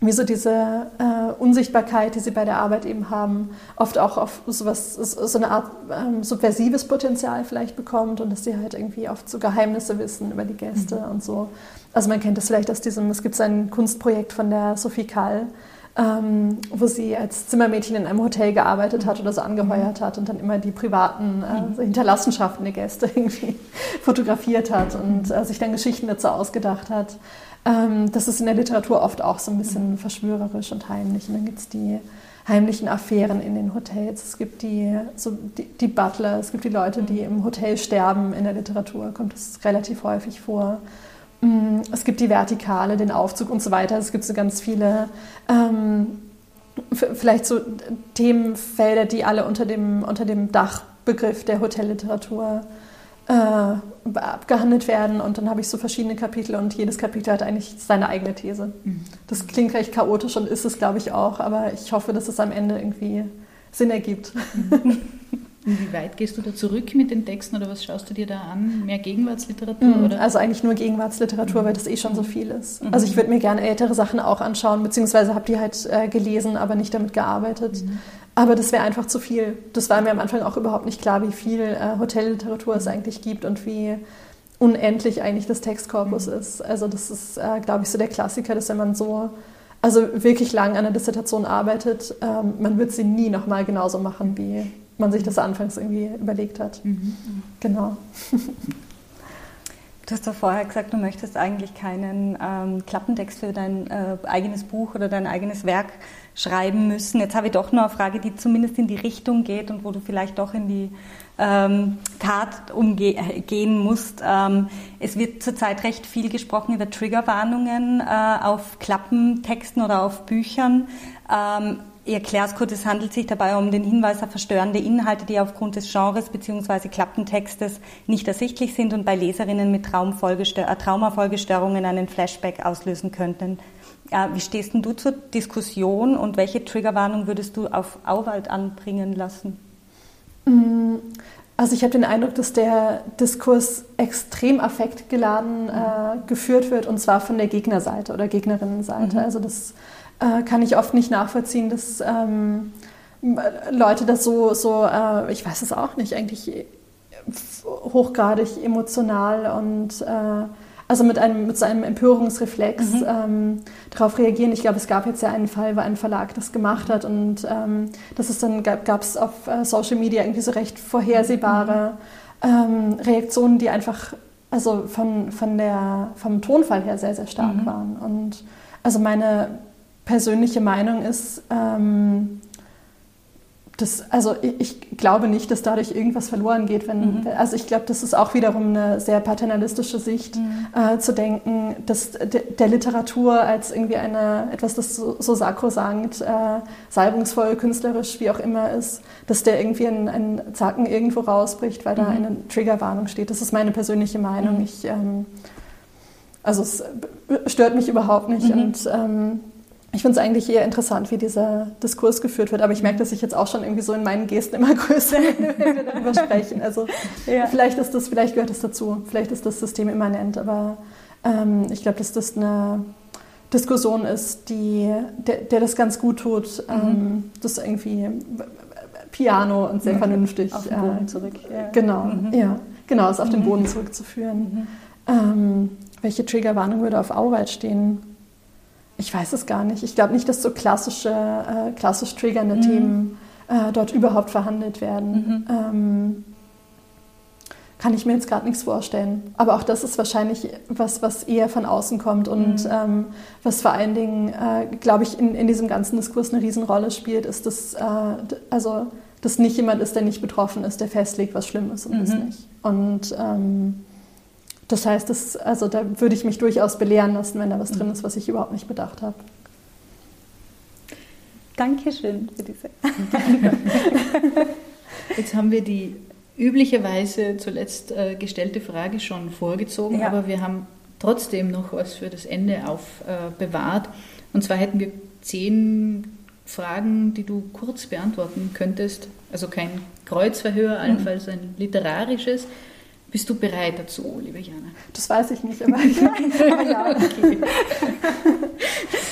wie so diese äh, Unsichtbarkeit, die sie bei der Arbeit eben haben, oft auch auf sowas, so eine Art ähm, subversives Potenzial vielleicht bekommt und dass sie halt irgendwie oft so Geheimnisse wissen über die Gäste mhm. und so. Also man kennt das vielleicht aus diesem, es gibt so ein Kunstprojekt von der Sophie Kall, ähm, wo sie als Zimmermädchen in einem Hotel gearbeitet hat oder so angeheuert hat und dann immer die privaten äh, Hinterlassenschaften der Gäste <laughs> irgendwie fotografiert hat und äh, sich dann Geschichten dazu ausgedacht hat. Ähm, das ist in der Literatur oft auch so ein bisschen verschwörerisch und heimlich. Und dann gibt es die heimlichen Affären in den Hotels. Es gibt die, so die, die, Butler, es gibt die Leute, die im Hotel sterben. In der Literatur kommt das relativ häufig vor. Mm, es gibt die Vertikale, den Aufzug und so weiter. Es gibt so ganz viele, ähm, vielleicht so Themenfelder, die alle unter dem, unter dem Dachbegriff der Hotelliteratur äh, abgehandelt werden. Und dann habe ich so verschiedene Kapitel und jedes Kapitel hat eigentlich seine eigene These. Mhm. Das klingt recht chaotisch und ist es, glaube ich, auch, aber ich hoffe, dass es am Ende irgendwie Sinn ergibt. <laughs> Mhm. Inwieweit gehst du da zurück mit den Texten oder was schaust du dir da an? Mehr Gegenwartsliteratur? Mhm, oder? Also eigentlich nur Gegenwartsliteratur, mhm. weil das eh schon so viel ist. Mhm. Also ich würde mir gerne ältere Sachen auch anschauen, beziehungsweise habe die halt äh, gelesen, aber nicht damit gearbeitet. Mhm. Aber das wäre einfach zu viel. Das war mir am Anfang auch überhaupt nicht klar, wie viel äh, Hotelliteratur es eigentlich gibt und wie unendlich eigentlich das Textkorpus mhm. ist. Also das ist, äh, glaube ich, so der Klassiker, dass wenn man so also wirklich lang an einer Dissertation arbeitet, ähm, man wird sie nie nochmal genauso machen wie man sich das anfangs irgendwie überlegt hat. Mhm. Genau. Du hast doch vorher gesagt, du möchtest eigentlich keinen ähm, Klappentext für dein äh, eigenes Buch oder dein eigenes Werk schreiben müssen. Jetzt habe ich doch noch eine Frage, die zumindest in die Richtung geht und wo du vielleicht doch in die ähm, Tat umgehen musst. Ähm, es wird zurzeit recht viel gesprochen über Triggerwarnungen äh, auf Klappentexten oder auf Büchern. Ähm, erkläre es kurz, es handelt sich dabei um den Hinweis auf verstörende Inhalte, die aufgrund des Genres bzw. Klappentextes nicht ersichtlich sind und bei Leserinnen mit äh, Traumafolgestörungen einen Flashback auslösen könnten. Wie stehst denn du zur Diskussion und welche Triggerwarnung würdest du auf Auwald anbringen lassen? Mm, also ich habe den Eindruck, dass der Diskurs extrem affektgeladen äh, geführt wird und zwar von der Gegnerseite oder Gegnerinnenseite. Mhm. Also das äh, kann ich oft nicht nachvollziehen, dass ähm, Leute das so, so äh, ich weiß es auch nicht, eigentlich hochgradig emotional und äh, also mit einem, mit so einem Empörungsreflex mhm. ähm, darauf reagieren. Ich glaube, es gab jetzt ja einen Fall, wo ein Verlag das gemacht hat und ähm, das ist dann gab es auf äh, Social Media irgendwie so recht vorhersehbare mhm. ähm, Reaktionen, die einfach also von, von der, vom Tonfall her sehr, sehr stark mhm. waren. Und also meine persönliche Meinung ist, ähm, das, also ich glaube nicht, dass dadurch irgendwas verloren geht. Wenn, mhm. Also ich glaube, das ist auch wiederum eine sehr paternalistische Sicht, mhm. äh, zu denken, dass de, der Literatur als irgendwie eine, etwas, das so, so sakrosankt, äh, salbungsvoll, künstlerisch, wie auch immer ist, dass der irgendwie einen, Zacken irgendwo rausbricht, weil mhm. da eine Triggerwarnung steht. Das ist meine persönliche Meinung. Mhm. Ich, ähm, also es stört mich überhaupt nicht mhm. und ähm, ich finde es eigentlich eher interessant, wie dieser Diskurs geführt wird, aber ich merke, dass ich jetzt auch schon irgendwie so in meinen Gesten immer <laughs> größer, wenn wir darüber <laughs> sprechen. Also ja. vielleicht ist das, vielleicht gehört das dazu, vielleicht ist das System immanent, aber ähm, ich glaube, dass das eine Diskussion ist, die, der, der das ganz gut tut, ähm, mhm. das irgendwie piano und sehr mhm. vernünftig. Auf den Boden zurück. Ja. Genau, mhm. ja. Genau, ist auf den Boden zurückzuführen. Ähm, welche Triggerwarnung würde auf Auwald stehen? Ich weiß es gar nicht. Ich glaube nicht, dass so klassische, äh, klassisch triggernde mhm. Themen äh, dort überhaupt verhandelt werden. Mhm. Ähm, kann ich mir jetzt gerade nichts vorstellen. Aber auch das ist wahrscheinlich was, was eher von außen kommt und mhm. ähm, was vor allen Dingen, äh, glaube ich, in, in diesem ganzen Diskurs eine Riesenrolle spielt, ist, dass, äh, also, dass nicht jemand ist, der nicht betroffen ist, der festlegt, was schlimm ist und was mhm. nicht. Und ähm, das heißt, das, also da würde ich mich durchaus belehren lassen, wenn da was drin mhm. ist, was ich überhaupt nicht bedacht habe. Dankeschön für diese. <laughs> Jetzt haben wir die üblicherweise zuletzt äh, gestellte Frage schon vorgezogen, ja. aber wir haben trotzdem noch was für das Ende aufbewahrt. Äh, Und zwar hätten wir zehn Fragen, die du kurz beantworten könntest. Also kein Kreuzverhör, mhm. allenfalls ein literarisches. Bist du bereit dazu, liebe Jana? Das weiß ich nicht, aber, <laughs> ja. Okay.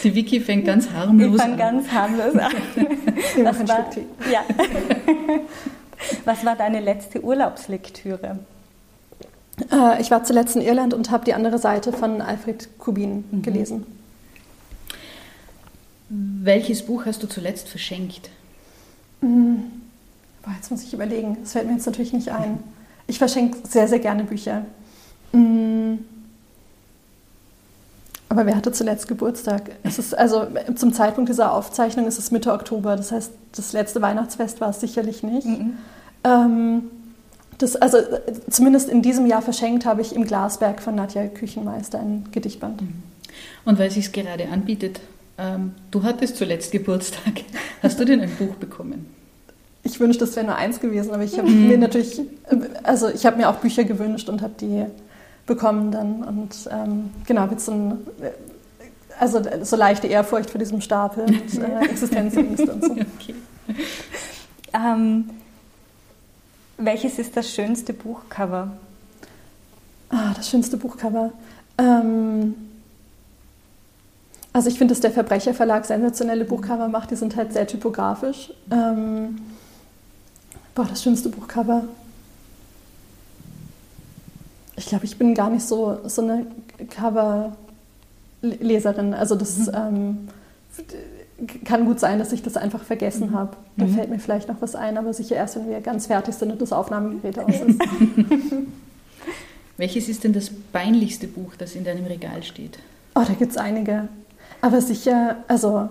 Die Vicky fängt ganz harmlos ich an. Ich ganz harmlos an. <laughs> Das war, ja. <laughs> Was war deine letzte Urlaubslektüre? Äh, ich war zuletzt in Irland und habe die andere Seite von Alfred Kubin mhm. gelesen. Welches Buch hast du zuletzt verschenkt? Mhm. Boah, jetzt muss ich überlegen. Das fällt mir jetzt natürlich nicht ein. Ich verschenke sehr, sehr gerne Bücher. Mhm. Aber wer hatte zuletzt Geburtstag? Es ist also zum Zeitpunkt dieser Aufzeichnung ist es Mitte Oktober. Das heißt, das letzte Weihnachtsfest war es sicherlich nicht. Mhm. Ähm, das, also zumindest in diesem Jahr verschenkt habe ich im Glasberg von Nadja Küchenmeister ein Gedichtband. Mhm. Und weil es sich gerade anbietet, ähm, du hattest zuletzt Geburtstag. Hast du denn ein Buch bekommen? Ich wünschte, es wäre nur eins gewesen, aber ich habe mhm. mir natürlich, also ich habe mir auch Bücher gewünscht und habe die bekommen dann. Und ähm, genau, mit so ein, also so leichte Ehrfurcht vor diesem Stapel und äh, <laughs> Existenzängste und so. Okay. Ähm, welches ist das schönste Buchcover? Ah, das schönste Buchcover. Ähm, also ich finde, dass der Verbrecherverlag sensationelle Buchcover macht. Die sind halt sehr typografisch. Ähm, boah, das schönste Buchcover ich glaube, ich bin gar nicht so, so eine Cover-Leserin. Also das mhm. ähm, kann gut sein, dass ich das einfach vergessen mhm. habe. Da mhm. fällt mir vielleicht noch was ein, aber sicher erst, wenn wir ganz fertig sind und das Aufnahmegerät aus ist. <laughs> Welches ist denn das peinlichste Buch, das in deinem Regal steht? Oh, da gibt es einige. Aber sicher, also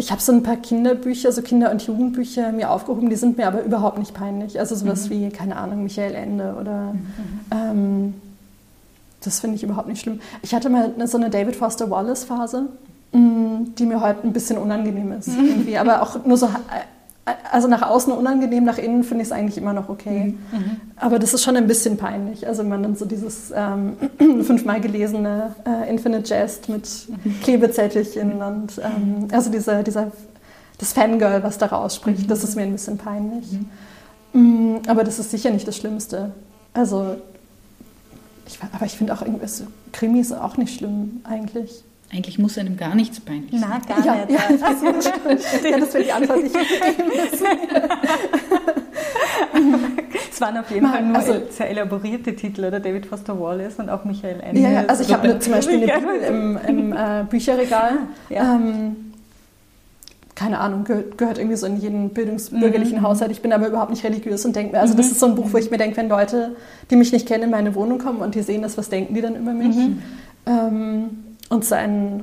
ich habe so ein paar Kinderbücher, so Kinder- und Jugendbücher mir aufgehoben, die sind mir aber überhaupt nicht peinlich. Also sowas mhm. wie, keine Ahnung, Michael Ende oder mhm. ähm, das finde ich überhaupt nicht schlimm. Ich hatte mal so eine David Foster Wallace-Phase, mm, die mir heute ein bisschen unangenehm ist. Mhm. <laughs> Irgendwie, aber auch nur so also nach außen unangenehm, nach innen finde ich es eigentlich immer noch okay. Mhm. mhm. Aber das ist schon ein bisschen peinlich. Also wenn man dann so dieses ähm, <clears throat> fünfmal gelesene äh, Infinite Jest mit mhm. Klebezettelchen und ähm, also diese, dieser, das Fangirl, was da rausspricht, mhm. das ist mir ein bisschen peinlich. Mhm. Mm, aber das ist sicher nicht das Schlimmste. Also, ich, aber ich finde auch irgendwie Krimis auch nicht schlimm eigentlich. Eigentlich muss einem gar nichts peinlich sein. Na, gar ja, nicht. Ja, das, <laughs> ja, das wäre die Antwort, die ich geben Es waren auf jeden Fall nur also, sehr elaborierte Titel, oder David Foster Wallace und auch Michael Ende. Ja, also ich habe zum Beispiel eine Bibel im, im äh, Bücherregal. Ja. Ähm, keine Ahnung, gehört, irgendwie so in jeden bildungsbürgerlichen mhm. Haushalt. Ich bin aber überhaupt nicht religiös und denke mir, also das mhm. ist so ein Buch, wo ich mir denke, wenn Leute, die mich nicht kennen, in meine Wohnung kommen und die sehen das, was denken die dann über mich? Mhm. Ähm, und sein,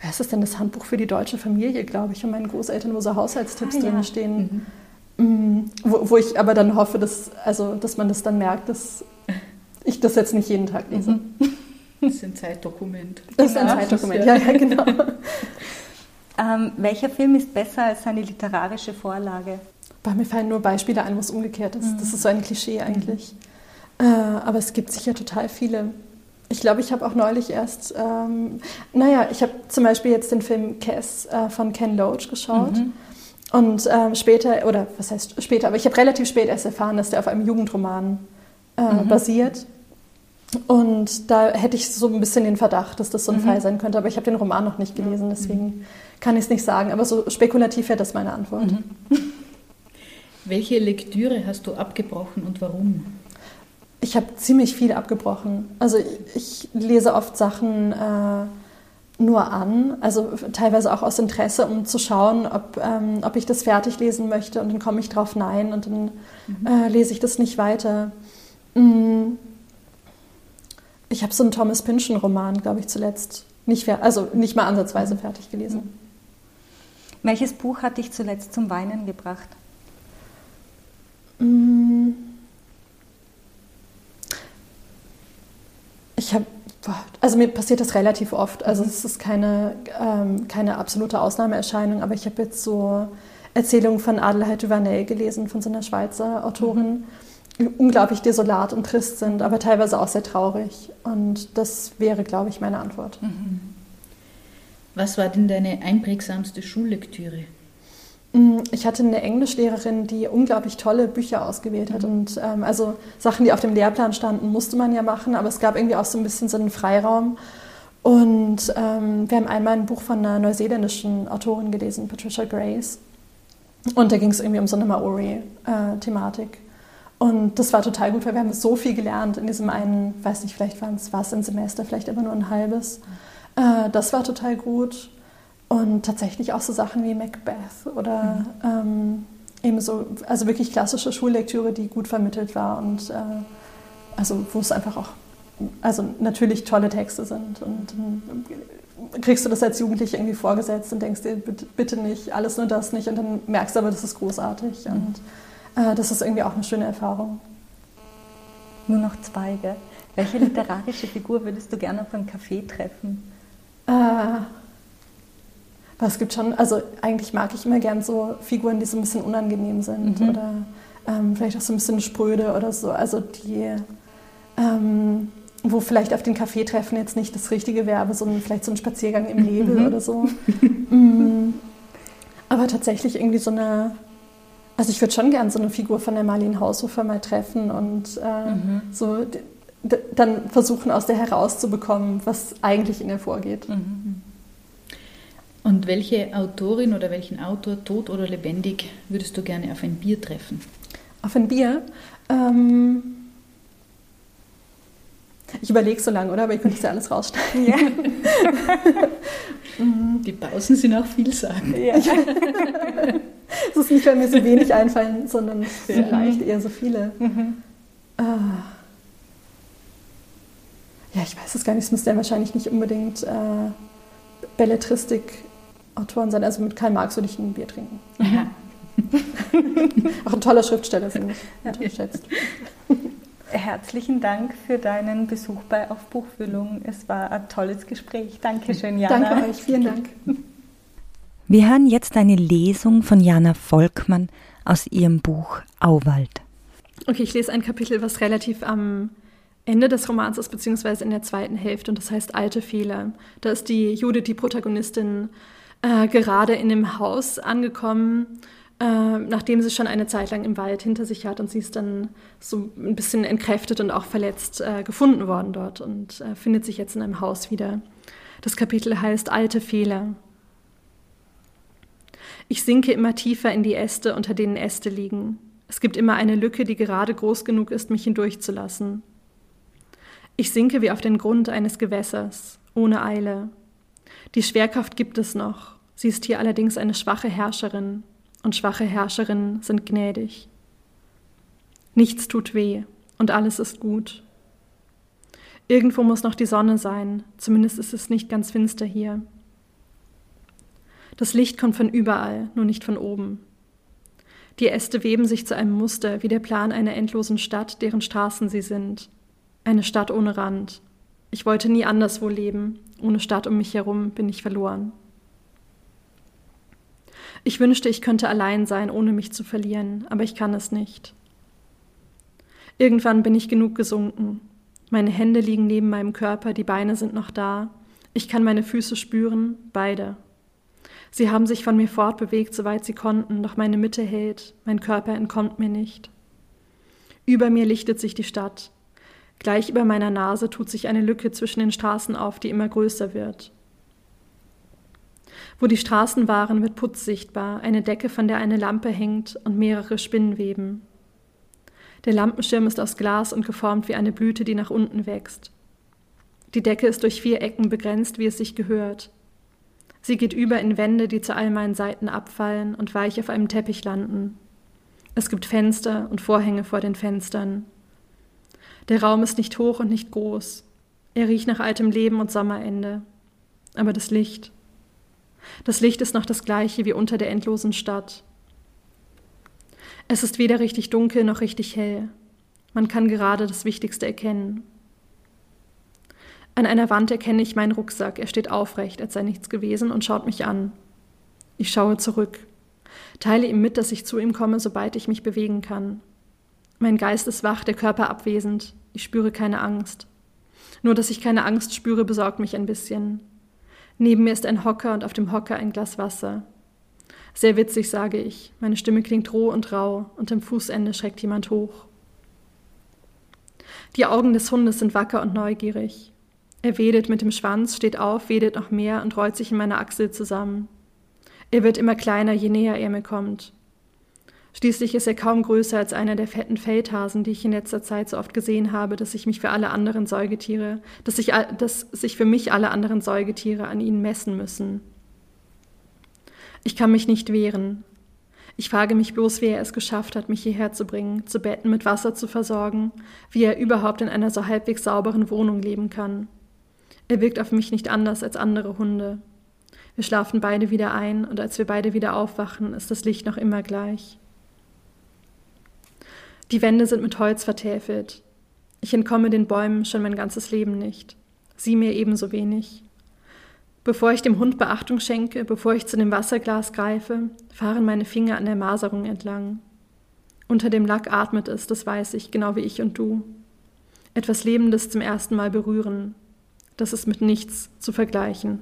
wer ist das denn, das Handbuch für die deutsche Familie, glaube ich, von meinen Großeltern, wo so Haushaltstipps ah, drin stehen. Mhm. Mm, wo, wo, ich aber dann hoffe, dass, also, dass man das dann merkt, dass ich das jetzt nicht jeden Tag lese. Mhm. <laughs> Das ist ein Zeitdokument. Das ist ein. Zeitdokument, ja, ja, genau. <laughs> ähm, welcher Film ist besser als seine literarische Vorlage? Bei mir fallen nur Beispiele ein, wo es umgekehrt ist. Mhm. Das ist so ein Klischee eigentlich. Mhm. Äh, aber es gibt sicher total viele. Ich glaube, ich habe auch neulich erst, ähm, naja, ich habe zum Beispiel jetzt den Film Cass äh, von Ken Loach geschaut. Mhm. Und ähm, später, oder was heißt später, aber ich habe relativ spät erst erfahren, dass der auf einem Jugendroman äh, mhm. basiert. Und da hätte ich so ein bisschen den Verdacht, dass das so ein mhm. Fall sein könnte. Aber ich habe den Roman noch nicht gelesen, deswegen kann ich es nicht sagen. Aber so spekulativ wäre das meine Antwort. Mhm. <laughs> Welche Lektüre hast du abgebrochen und warum? Ich habe ziemlich viel abgebrochen. Also ich, lese oft Sachen äh, nur an, also teilweise auch aus Interesse, um zu schauen, ob, ähm, ob ich das fertig lesen möchte und dann komme ich drauf nein und dann mhm. äh, lese ich das nicht weiter. Mm. Ich habe so einen Thomas Pynchon-Roman, glaube ich, zuletzt nicht, also nicht mal ansatzweise fertig gelesen. Mhm. Welches Buch hat dich zuletzt zum Weinen gebracht? Mm. Ich habe, also mir passiert das relativ oft. Also es ist keine, ähm, keine absolute Ausnahmeerscheinung, aber ich habe jetzt so Erzählungen von Adelheid Duvernay gelesen, von so einer Schweizer Autorin, die unglaublich desolat und trist sind, aber teilweise auch sehr traurig. Und das wäre, glaube ich, meine Antwort. Mhm. Was war denn deine einprägsamste Schullektüre? Mm, ich hatte eine Englischlehrerin, die unglaublich tolle Bücher ausgewählt hat. Mhm. Und ähm, also Sachen, die auf dem Lehrplan standen, musste man ja machen, aber es gab irgendwie auch so ein bisschen so einen Freiraum. Und ähm, wir haben einmal ein Buch von einer neuseeländischen Autorin gelesen, Patricia Grace. Und da ging es irgendwie um so eine Maori-Thematik. Äh, und das war total gut, weil wir haben so viel gelernt in diesem einen, weiß nicht, vielleicht war es ein Semester, vielleicht aber nur ein halbes. Äh, das war total gut. Und tatsächlich auch so Sachen wie Macbeth oder mhm. ähm, eben so, also wirklich klassische Schullektüre, die gut vermittelt war und äh, also wo es einfach auch, also natürlich tolle Texte sind und äh, kriegst du das als Jugendliche irgendwie vorgesetzt und denkst dir, bitte, bitte, nicht, alles nur das nicht und dann merkst du aber, das ist großartig mhm. und äh, das ist irgendwie auch eine schöne Erfahrung. Nur noch zwei, gell? Welche literarische Figur würdest du gerne auf einem Café treffen? Äh, es gibt schon, also eigentlich mag ich immer gern so Figuren, die so ein bisschen unangenehm sind mhm. oder ähm, vielleicht auch so ein bisschen spröde oder so. Also die, ähm, wo vielleicht auf den Kaffeetreffen jetzt nicht das richtige wäre, sondern vielleicht so ein Spaziergang im Nebel mhm. oder so. <laughs> mm. Aber tatsächlich irgendwie so eine, also ich würde schon gern so eine Figur von der Marlene Haushofer mal treffen und äh, mhm. so dann versuchen, aus der herauszubekommen, was eigentlich in ihr vorgeht. Mhm. Und welche Autorin oder welchen Autor, tot oder lebendig, würdest du gerne auf ein Bier treffen? Auf ein Bier? Ähm ich überlege so lange, oder? Aber ich könnte ja alles rausstellen. Ja. <laughs> Mhm. Die Pausen sind auch vielsagend. Ja. <laughs> Es ist nicht, weil mir so wenig einfallen, sondern vielleicht eher so viele. Mhm. Ah. Ja, ich weiß es gar nicht. Es müsste ja wahrscheinlich nicht unbedingt äh, Belletristik-Autoren sein. Also mit Karl Marx würde ich ein Bier trinken. Ja. <laughs> Auch ein toller Schriftsteller, finde ich. <laughs> Unterschätzt. Herzlichen Dank für deinen Besuch bei Auf Buchfüllung. Es war ein tolles Gespräch. Dankeschön, Jana. Danke euch. Vielen Dank. <laughs> Wir hören jetzt eine Lesung von Jana Volkmann aus ihrem Buch Auwald. Okay, ich lese ein Kapitel, was relativ am Ende des Romans ist, beziehungsweise in der zweiten Hälfte, und das heißt Alte Fehler. Da ist die Judith, die Protagonistin, äh, gerade in dem Haus angekommen, äh, nachdem sie schon eine Zeit lang im Wald hinter sich hat und sie ist dann so ein bisschen entkräftet und auch verletzt äh, gefunden worden dort und äh, findet sich jetzt in einem Haus wieder. Das Kapitel heißt Alte Fehler. Ich sinke immer tiefer in die Äste, unter denen Äste liegen. Es gibt immer eine Lücke, die gerade groß genug ist, mich hindurchzulassen. Ich sinke wie auf den Grund eines Gewässers, ohne Eile. Die Schwerkraft gibt es noch, sie ist hier allerdings eine schwache Herrscherin, und schwache Herrscherinnen sind gnädig. Nichts tut weh, und alles ist gut. Irgendwo muss noch die Sonne sein, zumindest ist es nicht ganz finster hier. Das Licht kommt von überall, nur nicht von oben. Die Äste weben sich zu einem Muster wie der Plan einer endlosen Stadt, deren Straßen sie sind. Eine Stadt ohne Rand. Ich wollte nie anderswo leben. Ohne Stadt um mich herum bin ich verloren. Ich wünschte, ich könnte allein sein, ohne mich zu verlieren, aber ich kann es nicht. Irgendwann bin ich genug gesunken. Meine Hände liegen neben meinem Körper, die Beine sind noch da. Ich kann meine Füße spüren, beide. Sie haben sich von mir fortbewegt, soweit sie konnten, doch meine Mitte hält, mein Körper entkommt mir nicht. Über mir lichtet sich die Stadt. Gleich über meiner Nase tut sich eine Lücke zwischen den Straßen auf, die immer größer wird. Wo die Straßen waren, wird Putz sichtbar, eine Decke, von der eine Lampe hängt und mehrere Spinnweben. Der Lampenschirm ist aus Glas und geformt wie eine Blüte, die nach unten wächst. Die Decke ist durch vier Ecken begrenzt, wie es sich gehört. Sie geht über in Wände, die zu all meinen Seiten abfallen und weich auf einem Teppich landen. Es gibt Fenster und Vorhänge vor den Fenstern. Der Raum ist nicht hoch und nicht groß. Er riecht nach altem Leben und Sommerende. Aber das Licht. Das Licht ist noch das gleiche wie unter der endlosen Stadt. Es ist weder richtig dunkel noch richtig hell. Man kann gerade das Wichtigste erkennen. An einer Wand erkenne ich meinen Rucksack. Er steht aufrecht, als sei nichts gewesen, und schaut mich an. Ich schaue zurück, teile ihm mit, dass ich zu ihm komme, sobald ich mich bewegen kann. Mein Geist ist wach, der Körper abwesend. Ich spüre keine Angst. Nur, dass ich keine Angst spüre, besorgt mich ein bisschen. Neben mir ist ein Hocker und auf dem Hocker ein Glas Wasser. Sehr witzig, sage ich. Meine Stimme klingt roh und rau und am Fußende schreckt jemand hoch. Die Augen des Hundes sind wacker und neugierig. Er wedelt mit dem Schwanz, steht auf, wedelt noch mehr und rollt sich in meiner Achsel zusammen. Er wird immer kleiner, je näher er mir kommt. Schließlich ist er kaum größer als einer der fetten Feldhasen, die ich in letzter Zeit so oft gesehen habe, dass sich mich für alle anderen Säugetiere, dass sich, dass sich für mich alle anderen Säugetiere an ihnen messen müssen. Ich kann mich nicht wehren. Ich frage mich bloß, wie er es geschafft hat, mich hierher zu bringen, zu Betten mit Wasser zu versorgen, wie er überhaupt in einer so halbwegs sauberen Wohnung leben kann. Er wirkt auf mich nicht anders als andere Hunde. Wir schlafen beide wieder ein und als wir beide wieder aufwachen, ist das Licht noch immer gleich. Die Wände sind mit Holz vertäfelt. Ich entkomme den Bäumen schon mein ganzes Leben nicht. Sie mir ebenso wenig. Bevor ich dem Hund Beachtung schenke, bevor ich zu dem Wasserglas greife, fahren meine Finger an der Maserung entlang. Unter dem Lack atmet es, das weiß ich, genau wie ich und du. Etwas Lebendes zum ersten Mal berühren, das ist mit nichts zu vergleichen.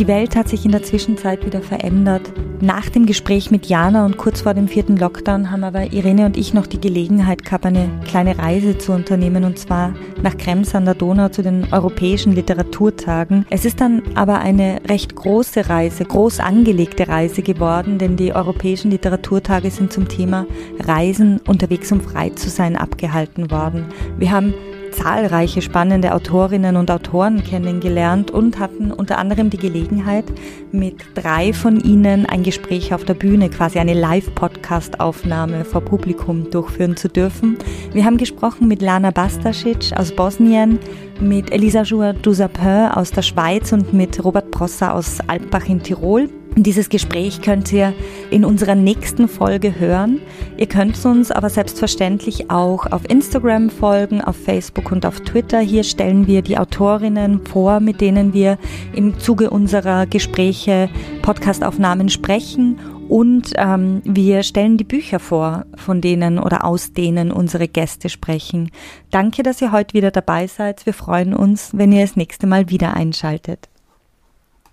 Die Welt hat sich in der Zwischenzeit wieder verändert. Nach dem Gespräch mit Jana und kurz vor dem vierten Lockdown haben aber Irene und ich noch die Gelegenheit gehabt, eine kleine Reise zu unternehmen und zwar nach Krems an der Donau zu den Europäischen Literaturtagen. Es ist dann aber eine recht große Reise, groß angelegte Reise geworden, denn die Europäischen Literaturtage sind zum Thema Reisen unterwegs, um frei zu sein, abgehalten worden. Wir haben zahlreiche spannende Autorinnen und Autoren kennengelernt und hatten unter anderem die Gelegenheit, mit drei von ihnen ein Gespräch auf der Bühne, quasi eine Live-Podcast-Aufnahme vor Publikum durchführen zu dürfen. Wir haben gesprochen mit Lana Bastasic aus Bosnien, mit Elisa Jour Dusapin aus der Schweiz und mit Robert Prosser aus Alpbach in Tirol. Dieses Gespräch könnt ihr in unserer nächsten Folge hören. Ihr könnt uns aber selbstverständlich auch auf Instagram folgen, auf Facebook und auf Twitter. Hier stellen wir die Autorinnen vor, mit denen wir im Zuge unserer Gespräche, Podcastaufnahmen sprechen. Und ähm, wir stellen die Bücher vor, von denen oder aus denen unsere Gäste sprechen. Danke, dass ihr heute wieder dabei seid. Wir freuen uns, wenn ihr das nächste Mal wieder einschaltet.